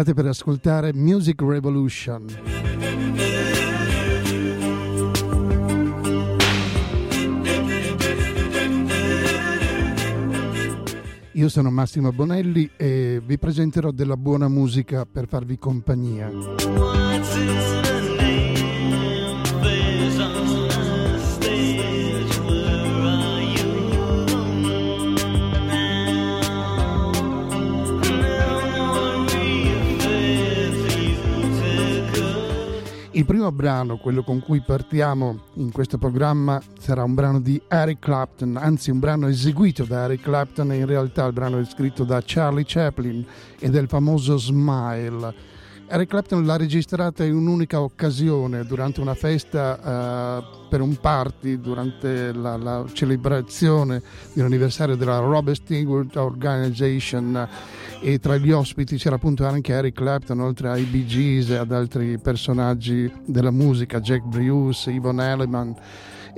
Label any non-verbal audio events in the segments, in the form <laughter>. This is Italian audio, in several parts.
State per ascoltare Music Revolution. Io sono Massimo Bonelli e vi presenterò della buona musica per farvi compagnia. Primo brano, quello con cui partiamo in questo programma, sarà un brano di Eric Clapton, anzi un brano eseguito da Eric Clapton e in realtà il brano è scritto da Charlie Chaplin ed è il famoso Smile. Eric Clapton l'ha registrata in un'unica occasione durante una festa uh, per un party, durante la, la celebrazione dell'anniversario della Robert Stingwood Organization. E tra gli ospiti c'era appunto anche Eric Clapton oltre ai Bee Gees e ad altri personaggi della musica, Jack Bruce, Yvonne Elliman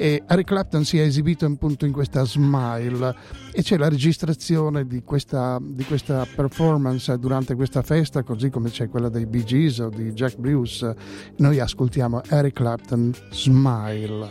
e Eric Clapton si è esibito appunto in questa Smile. E c'è la registrazione di questa, di questa performance durante questa festa così come c'è quella dei Bee Gees o di Jack Bruce. Noi ascoltiamo Eric Clapton Smile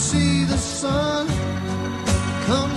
see the sun come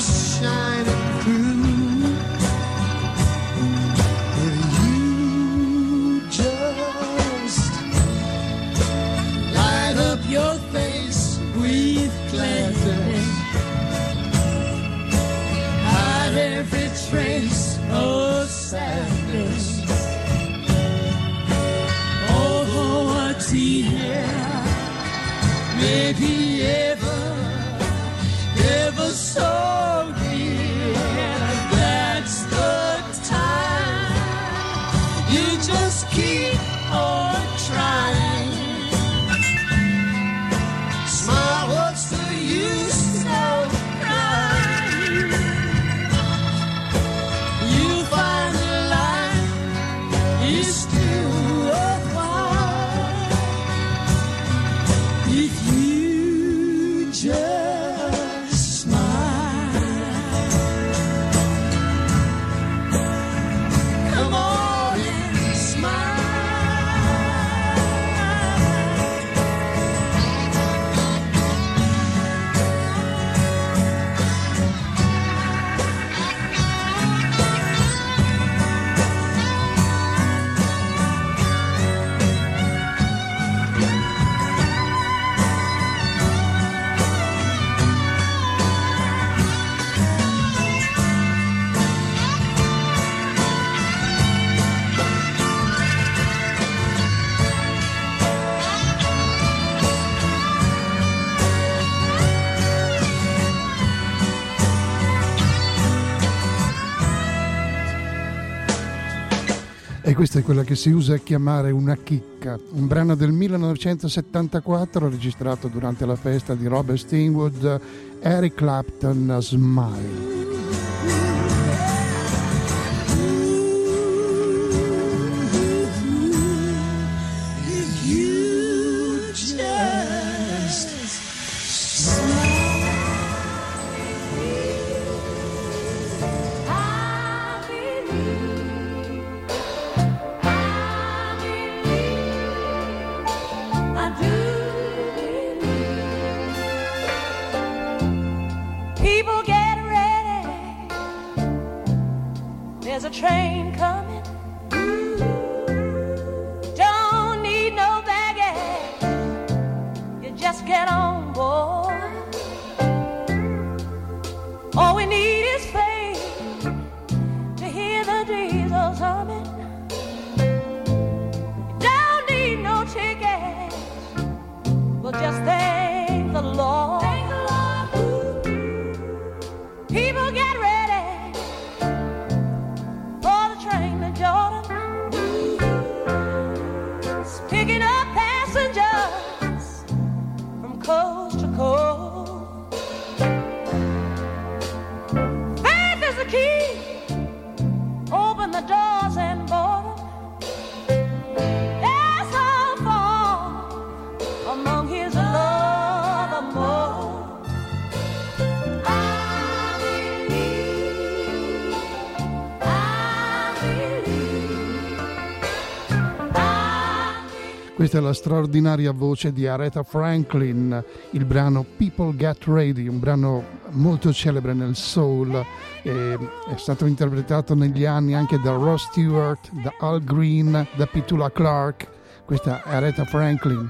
E questa è quella che si usa a chiamare una chicca, un brano del 1974 registrato durante la festa di Robert Stingwood, Eric Clapton Smile. È la straordinaria voce di Aretha Franklin, il brano People Get Ready, un brano molto celebre nel soul, è stato interpretato negli anni anche da Ross Stewart, da Al Green, da Petula Clark. Questa è Aretha Franklin.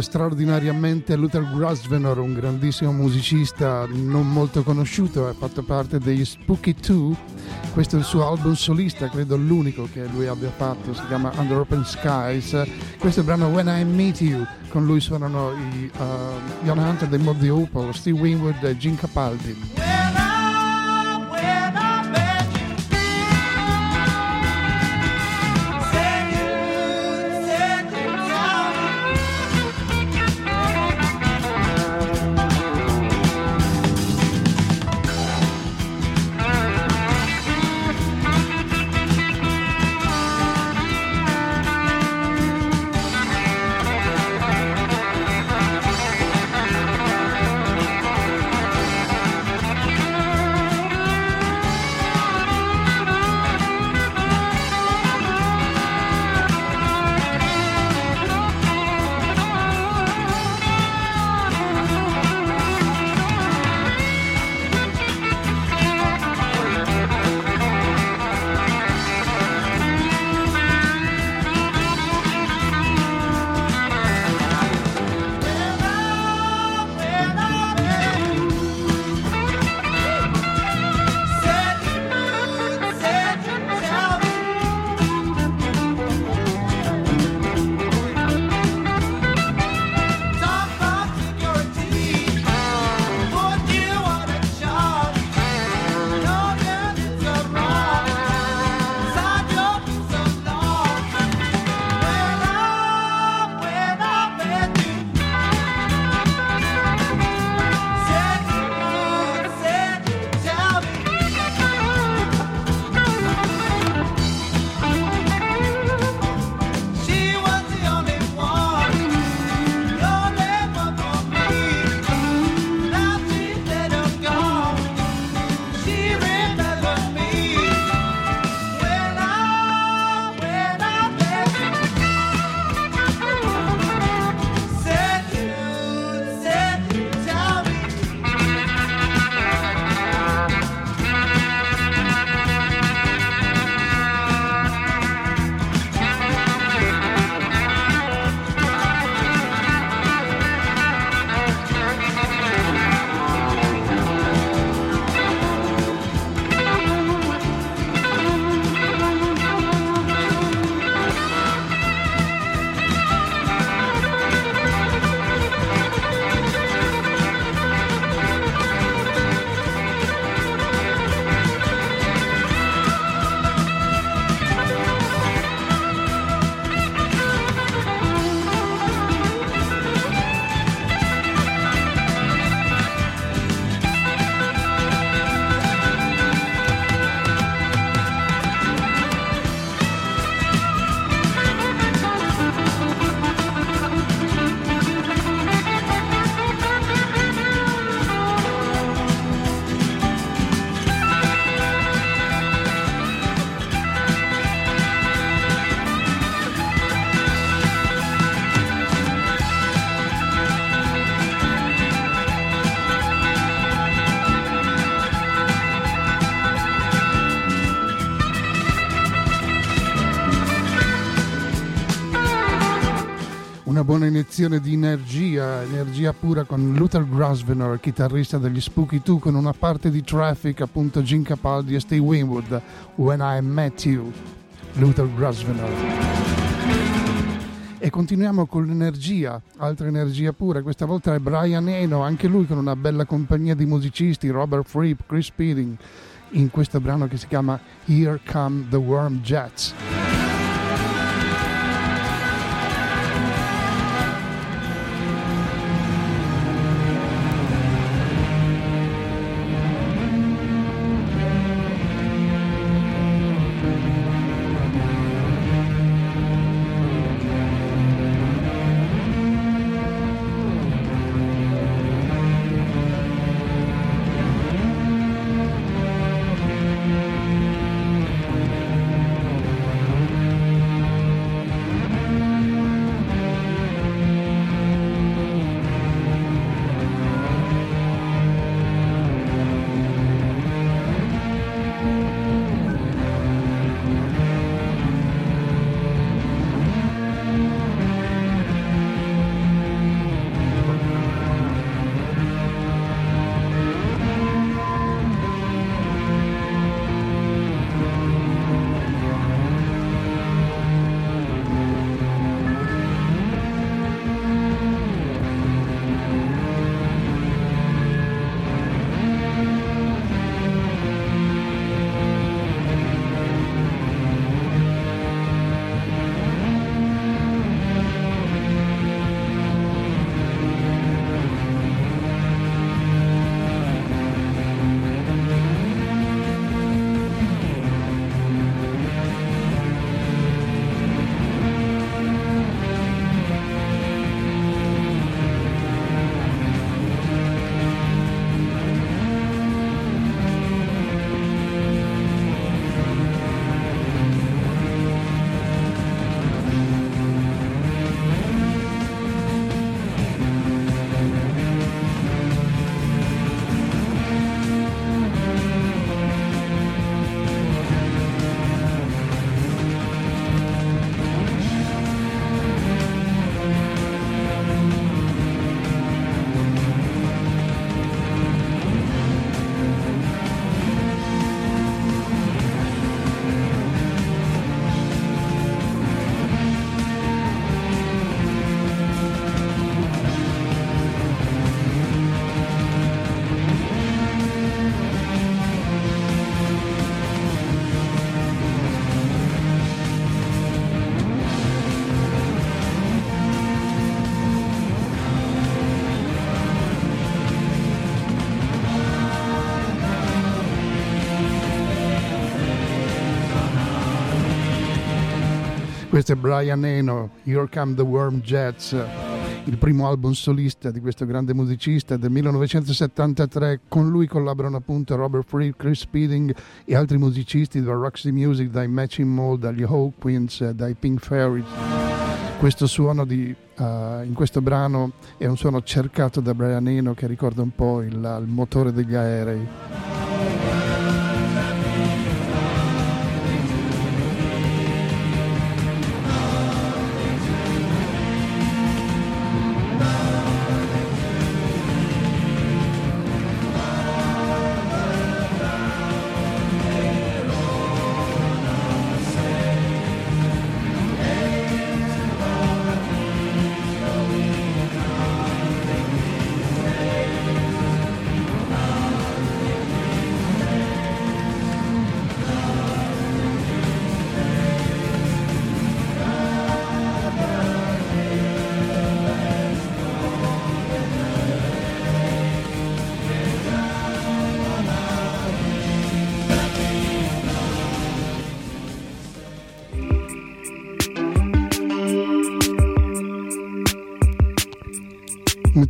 straordinariamente Luther Grosvenor, un grandissimo musicista non molto conosciuto, ha fatto parte degli Spooky 2. Questo è il suo album solista, credo l'unico che lui abbia fatto, si chiama Under Open Skies. Questo è il brano When I Meet You, con lui suonano i uh, Jon Hunter dei Mob the Opal, Steve Winwood e Gene Capaldi. Iniezione di energia, energia pura con Luther Grosvenor, chitarrista degli Spooky 2, con una parte di Traffic, appunto Gene Capaldi e Steve Winwood, When I Met You, Luther Grosvenor. E continuiamo con l'energia, altra energia pura, questa volta è Brian Eno, anche lui con una bella compagnia di musicisti, Robert Fripp, Chris Speeding, in questo brano che si chiama Here Come the Worm Jets. Questo è Brian Eno, Here Come the Worm Jets, il primo album solista di questo grande musicista del 1973. Con lui collaborano appunto Robert Fripp, Chris Speeding e altri musicisti da Roxy Music, dai Matching Mold, dagli Hawkins, dai Pink Fairies. Questo suono di, uh, in questo brano è un suono cercato da Brian Eno che ricorda un po' il, il motore degli aerei.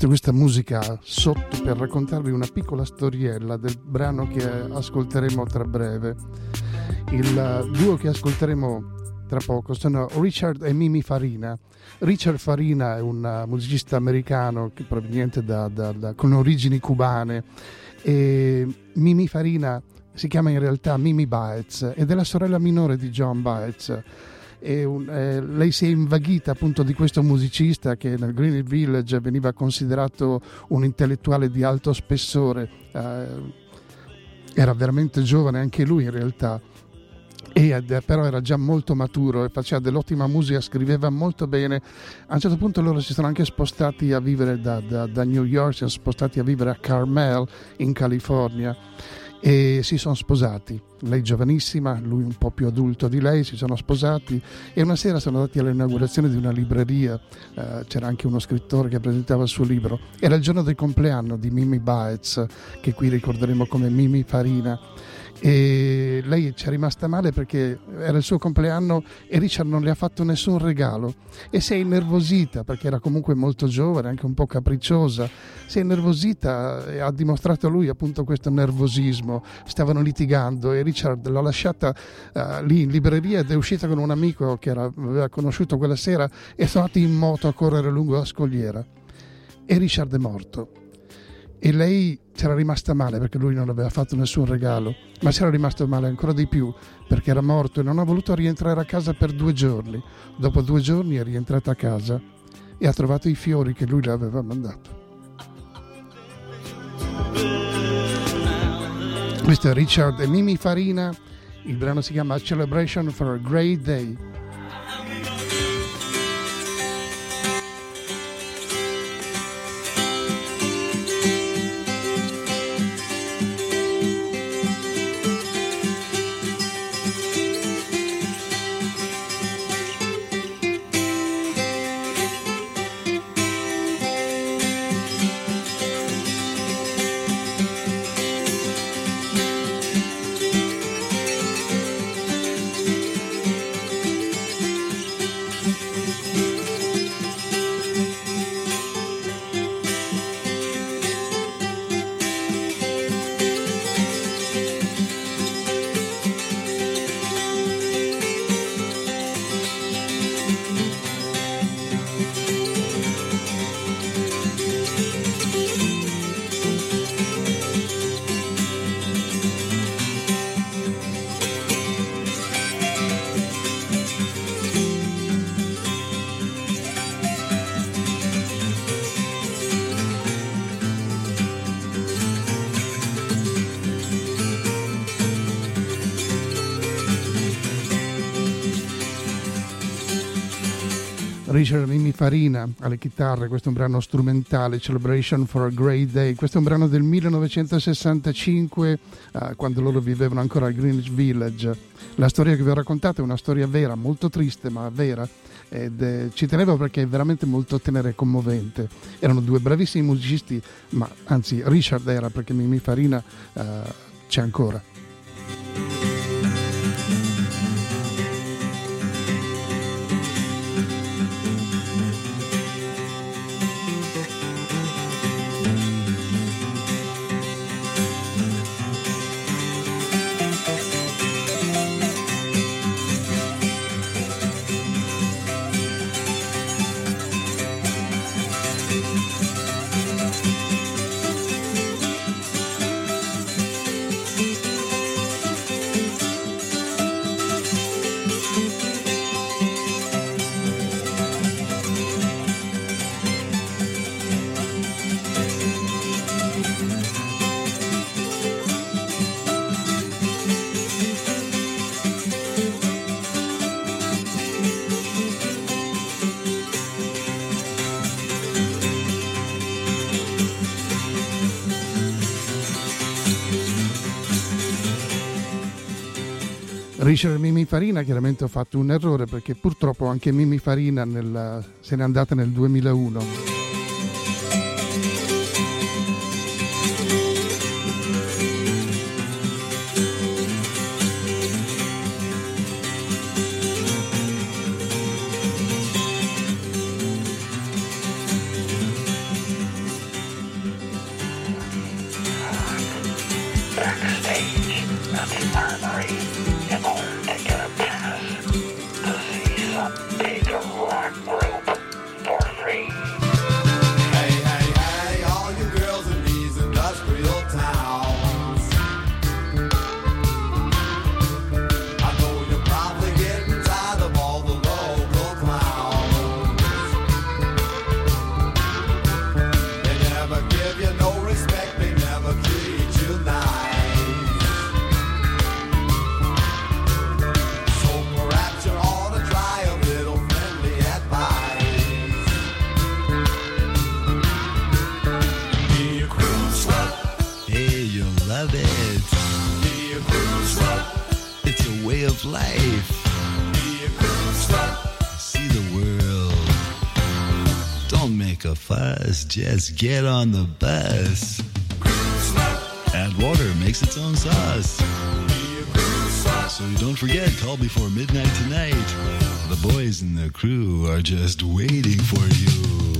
Metto questa musica sotto per raccontarvi una piccola storiella del brano che ascolteremo tra breve. Il duo che ascolteremo tra poco sono Richard e Mimi Farina. Richard Farina è un musicista americano proveniente da, da, da, con origini cubane e Mimi Farina si chiama in realtà Mimi Baez ed è la sorella minore di John Baez un, eh, lei si è invaghita appunto di questo musicista che nel Greenwich Village veniva considerato un intellettuale di alto spessore, eh, era veramente giovane anche lui in realtà. E, però era già molto maturo e faceva dell'ottima musica, scriveva molto bene. A un certo punto loro si sono anche spostati a vivere da, da, da New York, si sono spostati a vivere a Carmel in California e si sono sposati. Lei giovanissima, lui un po' più adulto di lei, si sono sposati e una sera sono andati all'inaugurazione di una libreria, eh, c'era anche uno scrittore che presentava il suo libro, era il giorno del compleanno di Mimi Baez, che qui ricorderemo come Mimi Farina e lei ci è rimasta male perché era il suo compleanno e Richard non le ha fatto nessun regalo. E si è innervosita perché era comunque molto giovane, anche un po' capricciosa, si è innervosita e ha dimostrato lui appunto questo nervosismo, stavano litigando e Richard l'ha lasciata uh, lì in libreria ed è uscita con un amico che era, aveva conosciuto quella sera e sono andati in moto a correre lungo la scogliera. E Richard è morto e lei c'era rimasta male perché lui non aveva fatto nessun regalo, ma c'era rimasto male ancora di più perché era morto e non ha voluto rientrare a casa per due giorni. Dopo due giorni è rientrata a casa e ha trovato i fiori che lui le aveva mandato. Questo è Richard e Mimi Farina, il brano si chiama Celebration for a Great Day. Richard Mimi Farina alle chitarre, questo è un brano strumentale, Celebration for a Great Day, questo è un brano del 1965 eh, quando loro vivevano ancora al Greenwich Village. La storia che vi ho raccontato è una storia vera, molto triste ma vera ed eh, ci tenevo perché è veramente molto tenera e commovente. Erano due bravissimi musicisti, ma anzi Richard era perché Mimi Farina eh, c'è ancora. Richard Mimi Farina chiaramente ho fatto un errore perché purtroppo anche Mimi Farina nel, se n'è andata nel 2001. Just get on the bus. Add water, makes its own sauce. So don't forget, call before midnight tonight. The boys and the crew are just waiting for you. You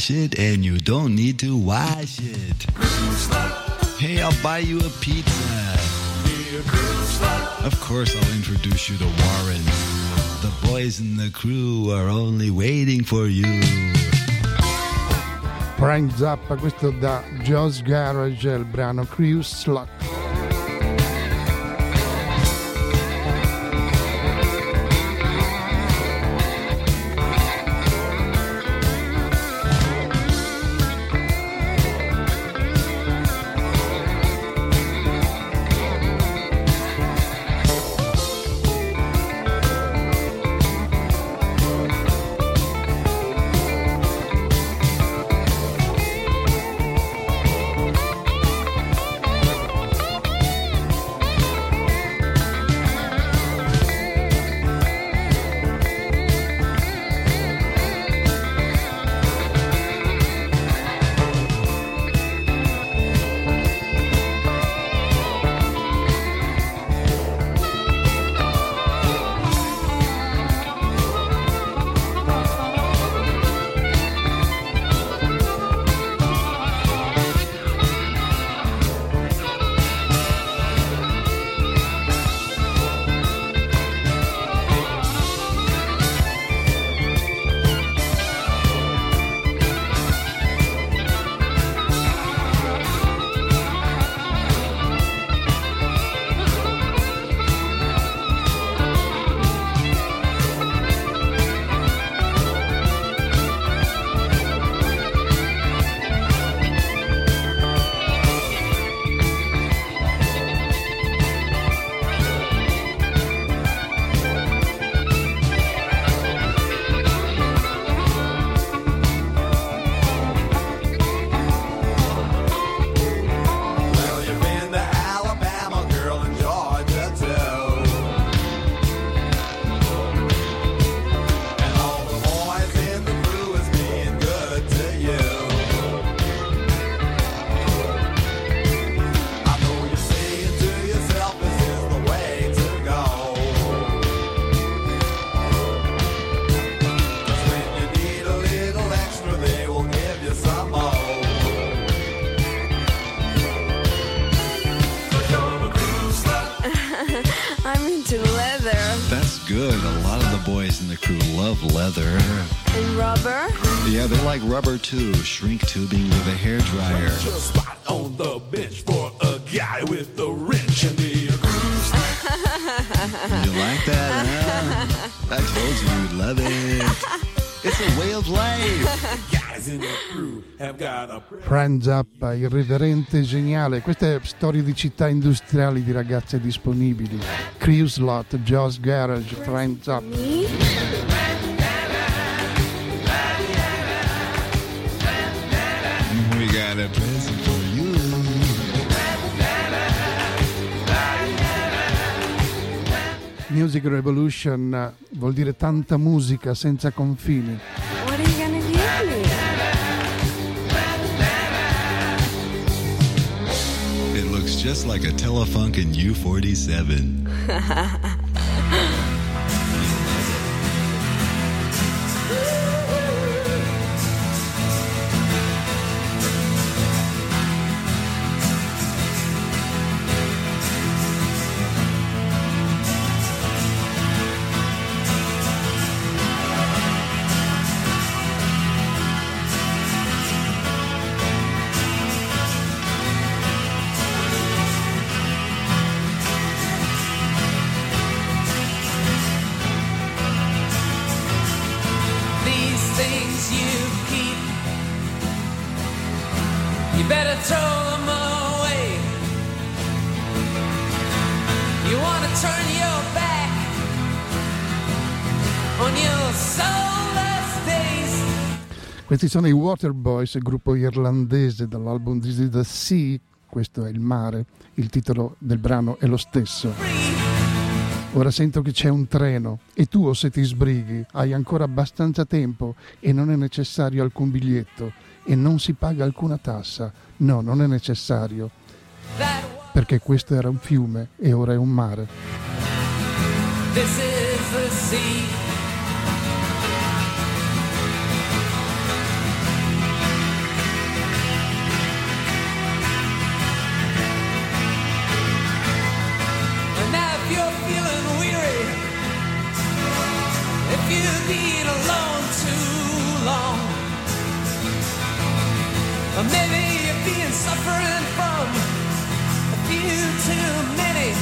squash it, and you don't need to wash it. Hey, I'll buy you a pizza. Of course, I'll introduce you to Warren. The boys and the crew are only waiting for you. Frank Zappa, questo da Joe's Garage, il brano Cruise Slot. Leather. and rubber. Yeah, they like rubber too. Shrink tubing with a hair dryer. Just spot on the bench for a guy with a wrench in the grooves. <laughs> You like that? Huh? I told you you'd love it. <laughs> It's a way of life. Guys in the crew have got a Frank Zappa, irriverente, geniale. Queste storie di città industriali di ragazze disponibili. Cruise Slot, Joe's Garage, Frank Zappa. Music Revolution eh, vuol dire tanta musica senza confini. What are you gonna give me? It looks just like a Telefunken U47. <laughs> Questi sono i Waterboys, il gruppo irlandese dall'album This is the Sea, questo è il mare, il titolo del brano è lo stesso. Ora sento che c'è un treno e tu o se ti sbrighi hai ancora abbastanza tempo e non è necessario alcun biglietto e non si paga alcuna tassa. No, non è necessario, perché questo era un fiume e ora è un mare. this is the sea. Maybe you've been suffering from a few too many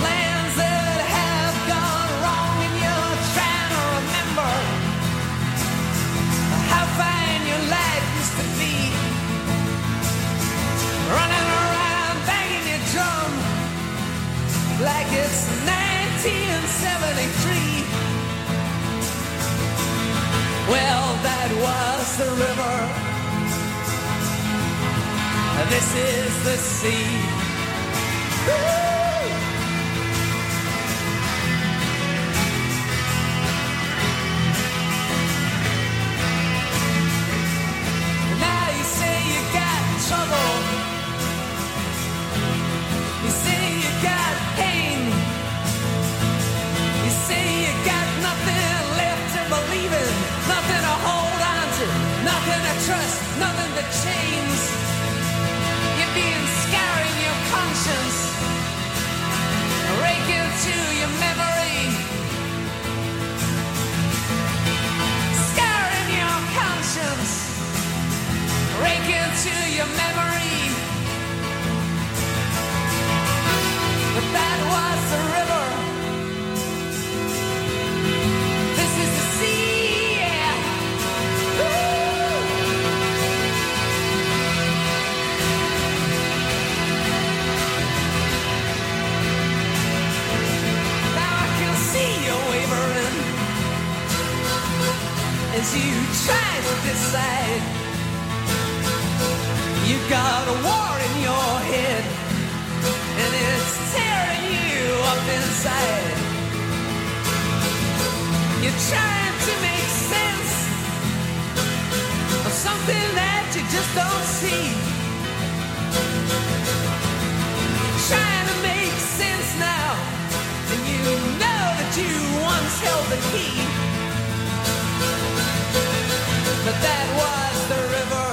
plans that have gone wrong, and you're trying to remember how fine your life used to be. Running around banging your drum like it's 1973. Well, that was the river. This is the sea. Now you say you got trouble. You say you got pain. You say you got nothing left to believe in, nothing to hold on to, nothing to trust, nothing to change. Your conscience, raking to your memory. Scarring your conscience, raking to your memory. But that was the river. As you try to decide. You got a war in your head and it's tearing you up inside. You're trying to make sense of something that you just don't see. Trying to make sense now, and you know that you once held the key. But that was the river.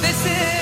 This is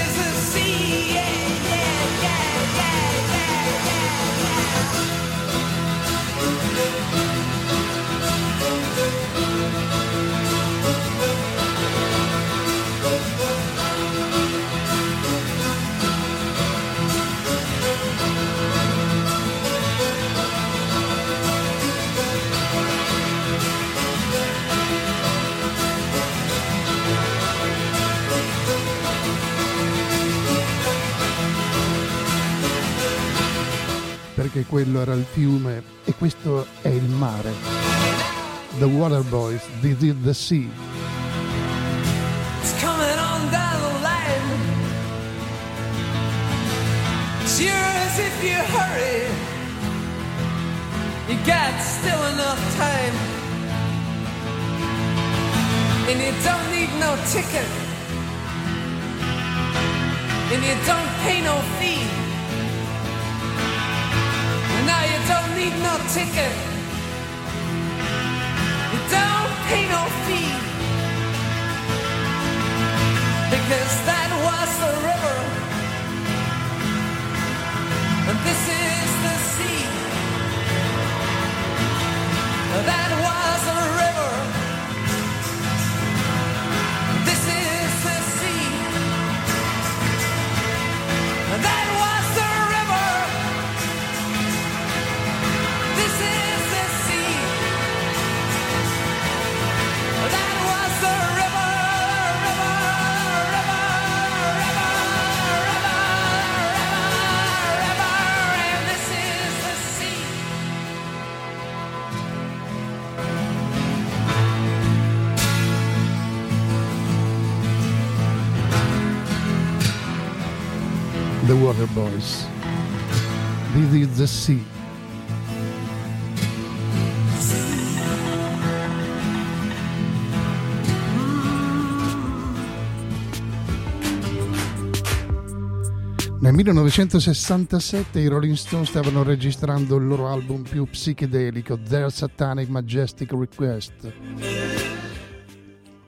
perché quello era il fiume e questo è il mare. The Waterboys, This is the Sea. It's coming on down the line. Sure as if you hurry, you got still enough time. And you don't need no ticket. And you don't pay no fee. Need no ticket. You don't pay no fee. Because that was the river. And this is the sea. Boys. This is the sea. Nel 1967 i Rolling Stones stavano registrando il loro album più psichedelico, Their Satanic Majestic Request.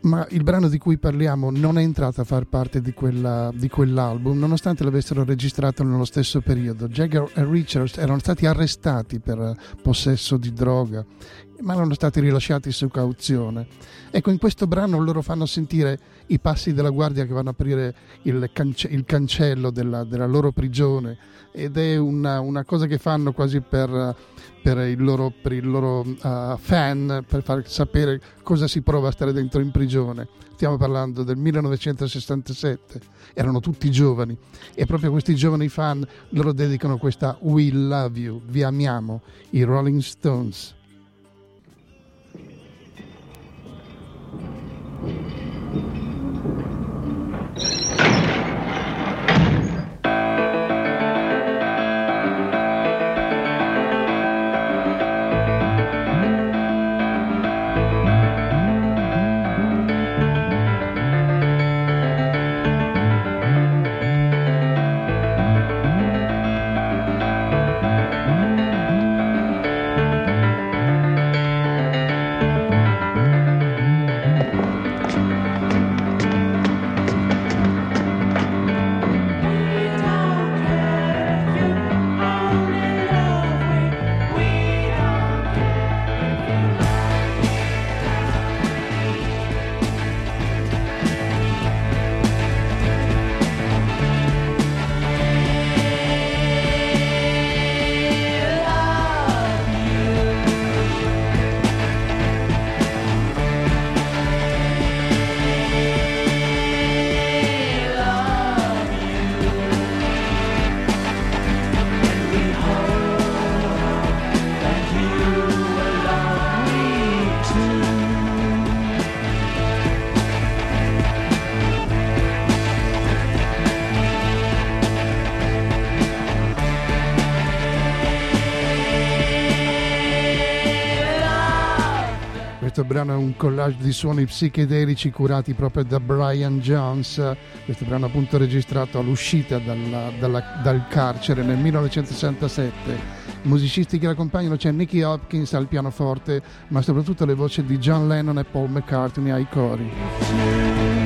Ma il brano di cui parliamo non è entrato a far parte di, quella, di quell'album, nonostante l'avessero registrato nello stesso periodo. Jagger e Richards erano stati arrestati per possesso di droga, ma erano stati rilasciati su cauzione. Ecco, in questo brano loro fanno sentire i passi della guardia che vanno a aprire il, cance- il cancello della, della, loro prigione ed è una, una cosa che fanno quasi per, per il loro, per il loro uh, fan, per far sapere cosa si prova a stare dentro in prigione. Stiamo parlando del 1967, erano tutti giovani e proprio questi giovani fan loro dedicano questa We Love You, vi amiamo, i Rolling Stones. Thank you. Questo brano è un collage di suoni psichedelici curati proprio da Brian Jones. Questo brano appunto registrato all'uscita dalla, dalla, dal carcere nel 1967. I musicisti che l'accompagnano c'è Nicky Hopkins al pianoforte, ma soprattutto le voci di John Lennon e Paul McCartney ai cori.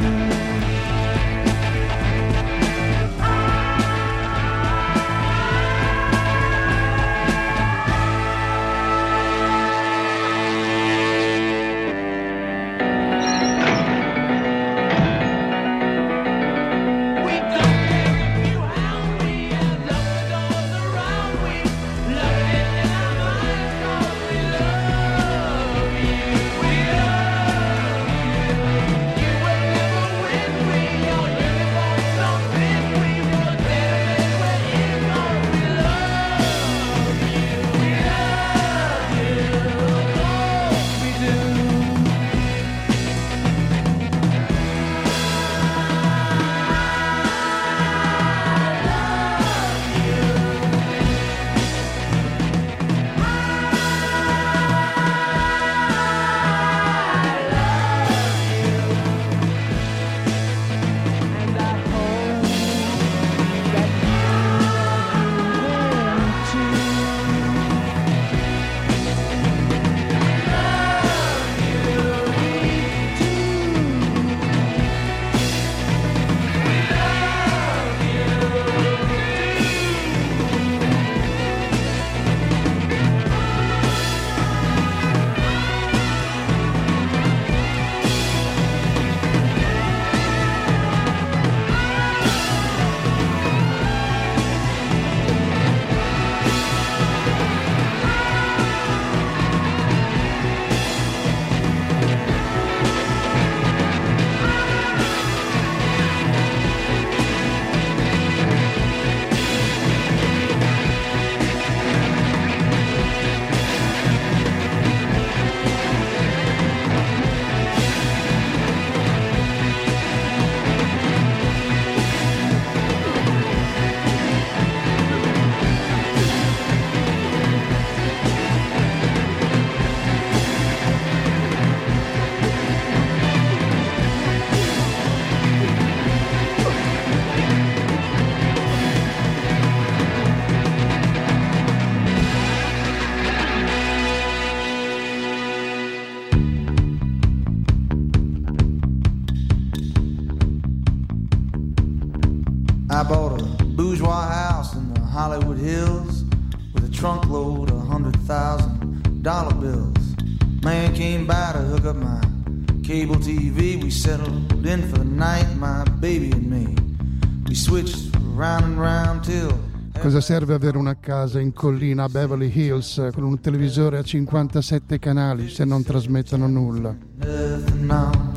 Serve avere una casa in collina a Beverly Hills con un televisore a 57 canali se non trasmettono nulla? Nothing on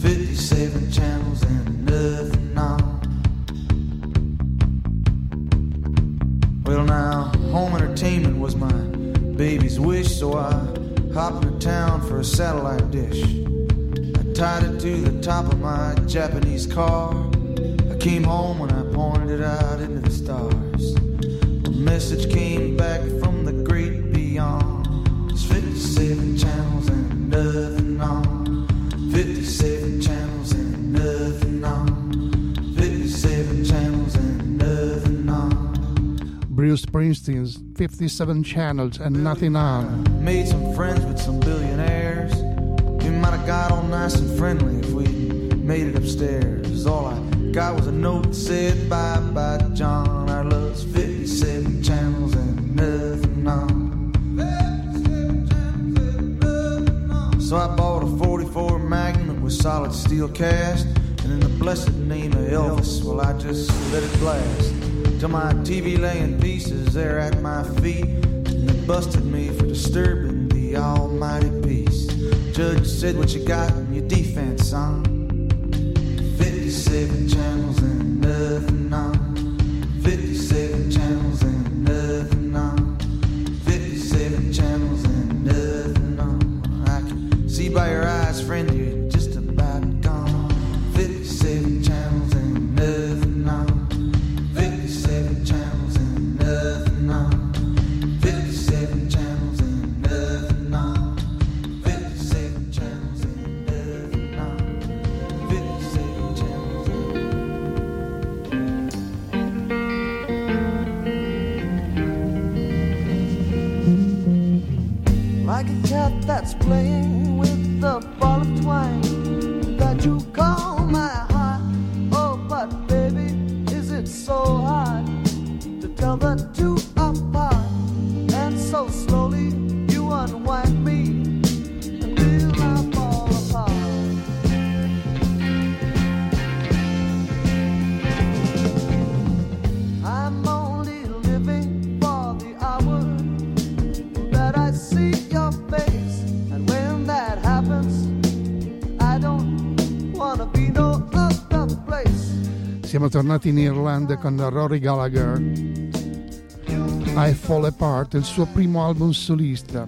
57 channels and nothing on. Well, now, home entertainment was my baby's wish, so I hopped into town for a satellite dish. I tied it to the top of my Japanese car. I came home and I pointed out into the stars. Message came back from the great beyond. There's 57 channels and nothing on. 57 channels and nothing on. 57 channels and nothing on. Bruce Springsteen's 57 Channels and Nothing On. Made some friends with some billionaires. We might have got all nice and friendly if we made it upstairs. All I got was a note said bye bye, John. Our love's 57 channels and nothing on. So I bought a 44 Magnum with solid steel cast. And in the blessed name of Elvis, well, I just let it blast. Till my TV lay in pieces there at my feet. And they busted me for disturbing the almighty peace. Judge said, What you got in your defense, son? 57 channels and nothing on. Siamo tornati in Irlanda con Rory Gallagher. I Fall Apart, il suo primo album solista.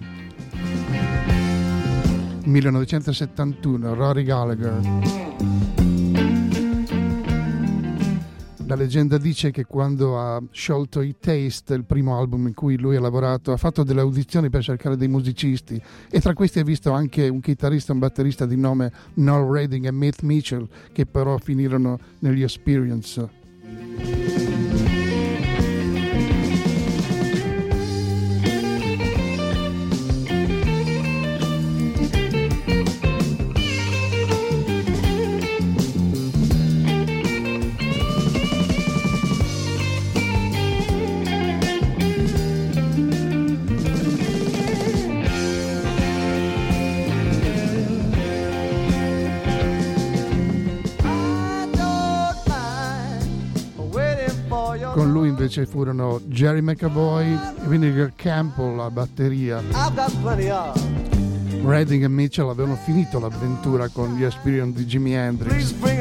1971, Rory Gallagher. Leggenda dice che quando ha sciolto i Taste, il primo album in cui lui ha lavorato, ha fatto delle audizioni per cercare dei musicisti e tra questi ha visto anche un chitarrista e un batterista di nome Noel Redding e Mitt Mitchell che però finirono negli Experience. Invece furono Jerry McAvoy e Vinegar Campbell a batteria. Redding e Mitchell avevano finito l'avventura con gli Experience di Jimi Hendrix. Please bring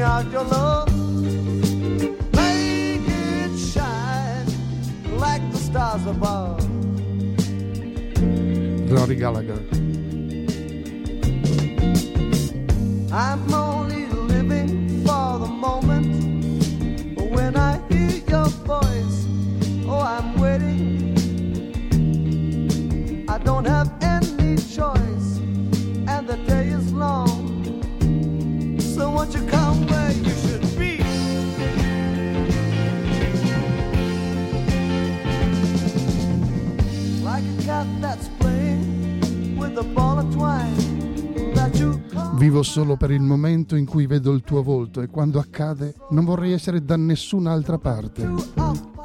Vivo solo per il momento in cui vedo il tuo volto e quando accade non vorrei essere da nessun'altra parte.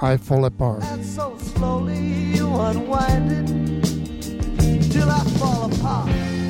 I fall apart. Till I fall apart.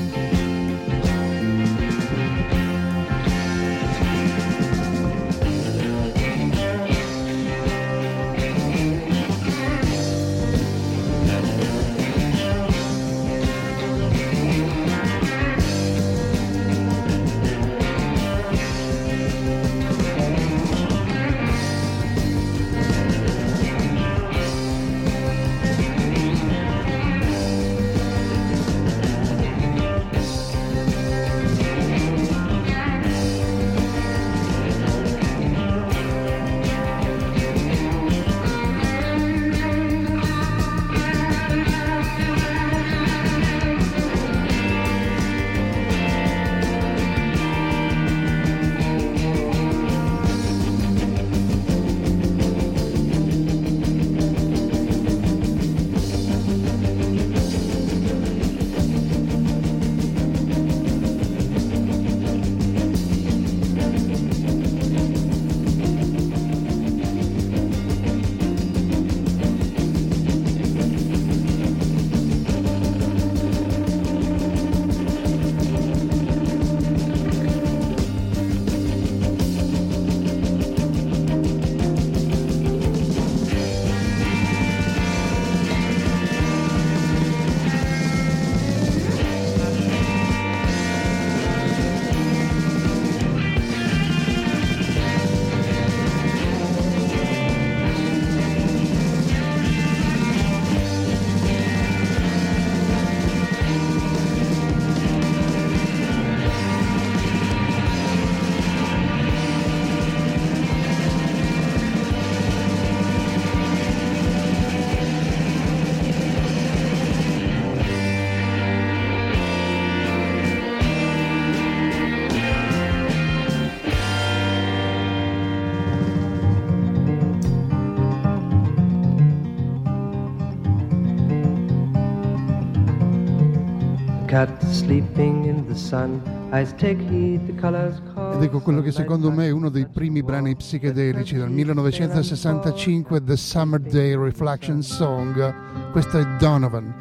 Cat sleeping in the sun, eyes take heed, the colors. Ed ecco quello che secondo me è uno dei primi brani psichedelici del 1965, The Summer Day Reflection Song. Questo è Donovan,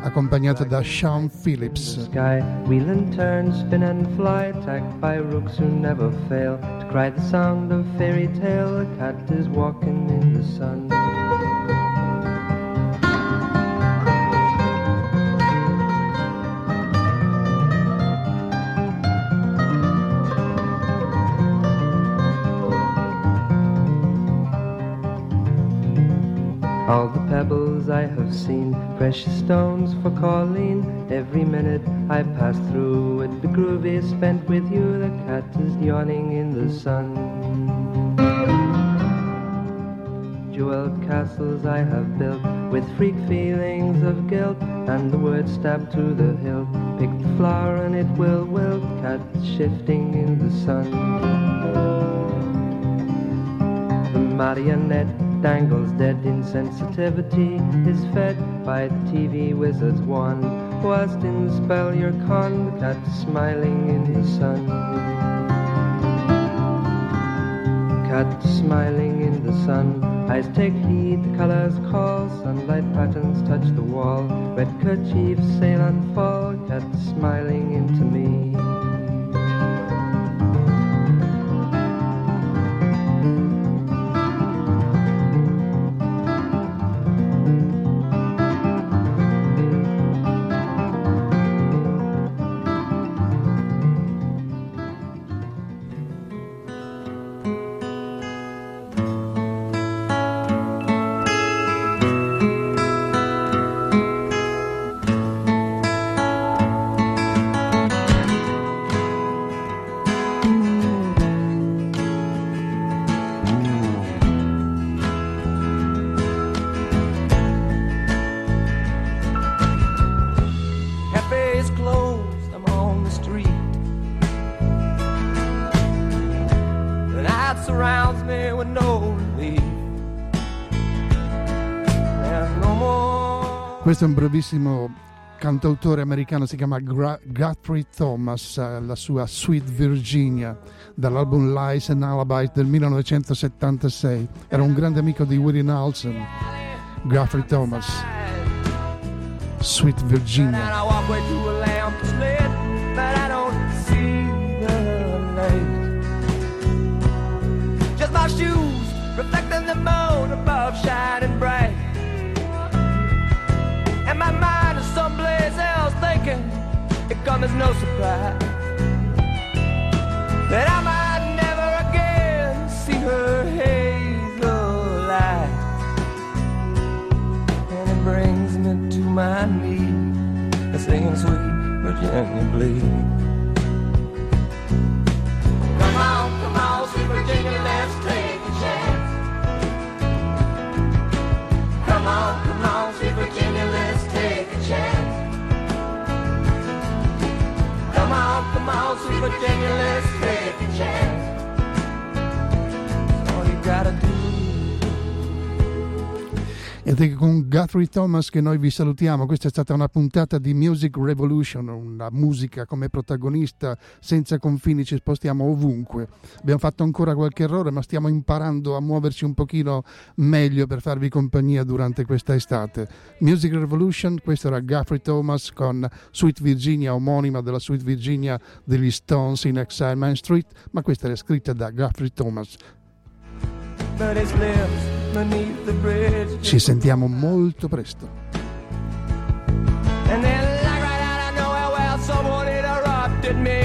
accompagnato da Sean Phillips. Sky, wheel and turn, spin and fly, attacked by rooks who never fail to cry the sound of fairy tale. The cat is walking in the sun. I have seen, precious stones for Colleen. Every minute I pass through it, the groove is spent with you. The cat is yawning in the sun. Jeweled castles I have built with freak feelings of guilt, and the word stabbed to the hilt. Pick the flower and it will wilt. Cat shifting in the sun. The marionette dangles dead insensitivity is fed by the TV wizard's wand. Whilst in the spell you're con, the cat smiling in the sun. Cat smiling in the sun. Eyes take heed, the colors call. Sunlight patterns touch the wall. Red kerchiefs sail and fall. Cat smiling into me. Questo è un brevissimo cantautore americano si chiama Gra- Guthrie Thomas, eh, la sua Sweet Virginia dall'album Lies and Alibis del 1976. Era un grande amico di Willie Nelson. Guthrie Thomas, Sweet Virginia. I walk way no surprise that I might never again see her hazel eyes and it brings me to my knees, singing sweet Virginia bleed. Let's take a chance. Ed è con Guthrie Thomas che noi vi salutiamo. Questa è stata una puntata di Music Revolution, una musica come protagonista senza confini, ci spostiamo ovunque. Abbiamo fatto ancora qualche errore, ma stiamo imparando a muoverci un pochino meglio per farvi compagnia durante questa estate. Music Revolution, questo era Guthrie Thomas con Sweet Virginia, omonima della Sweet Virginia degli Stones in Exile Main Street, ma questa era scritta da Guthrie Thomas. Ci sentiamo molto presto. And then like right out of nowhere, well, someone interrupted me.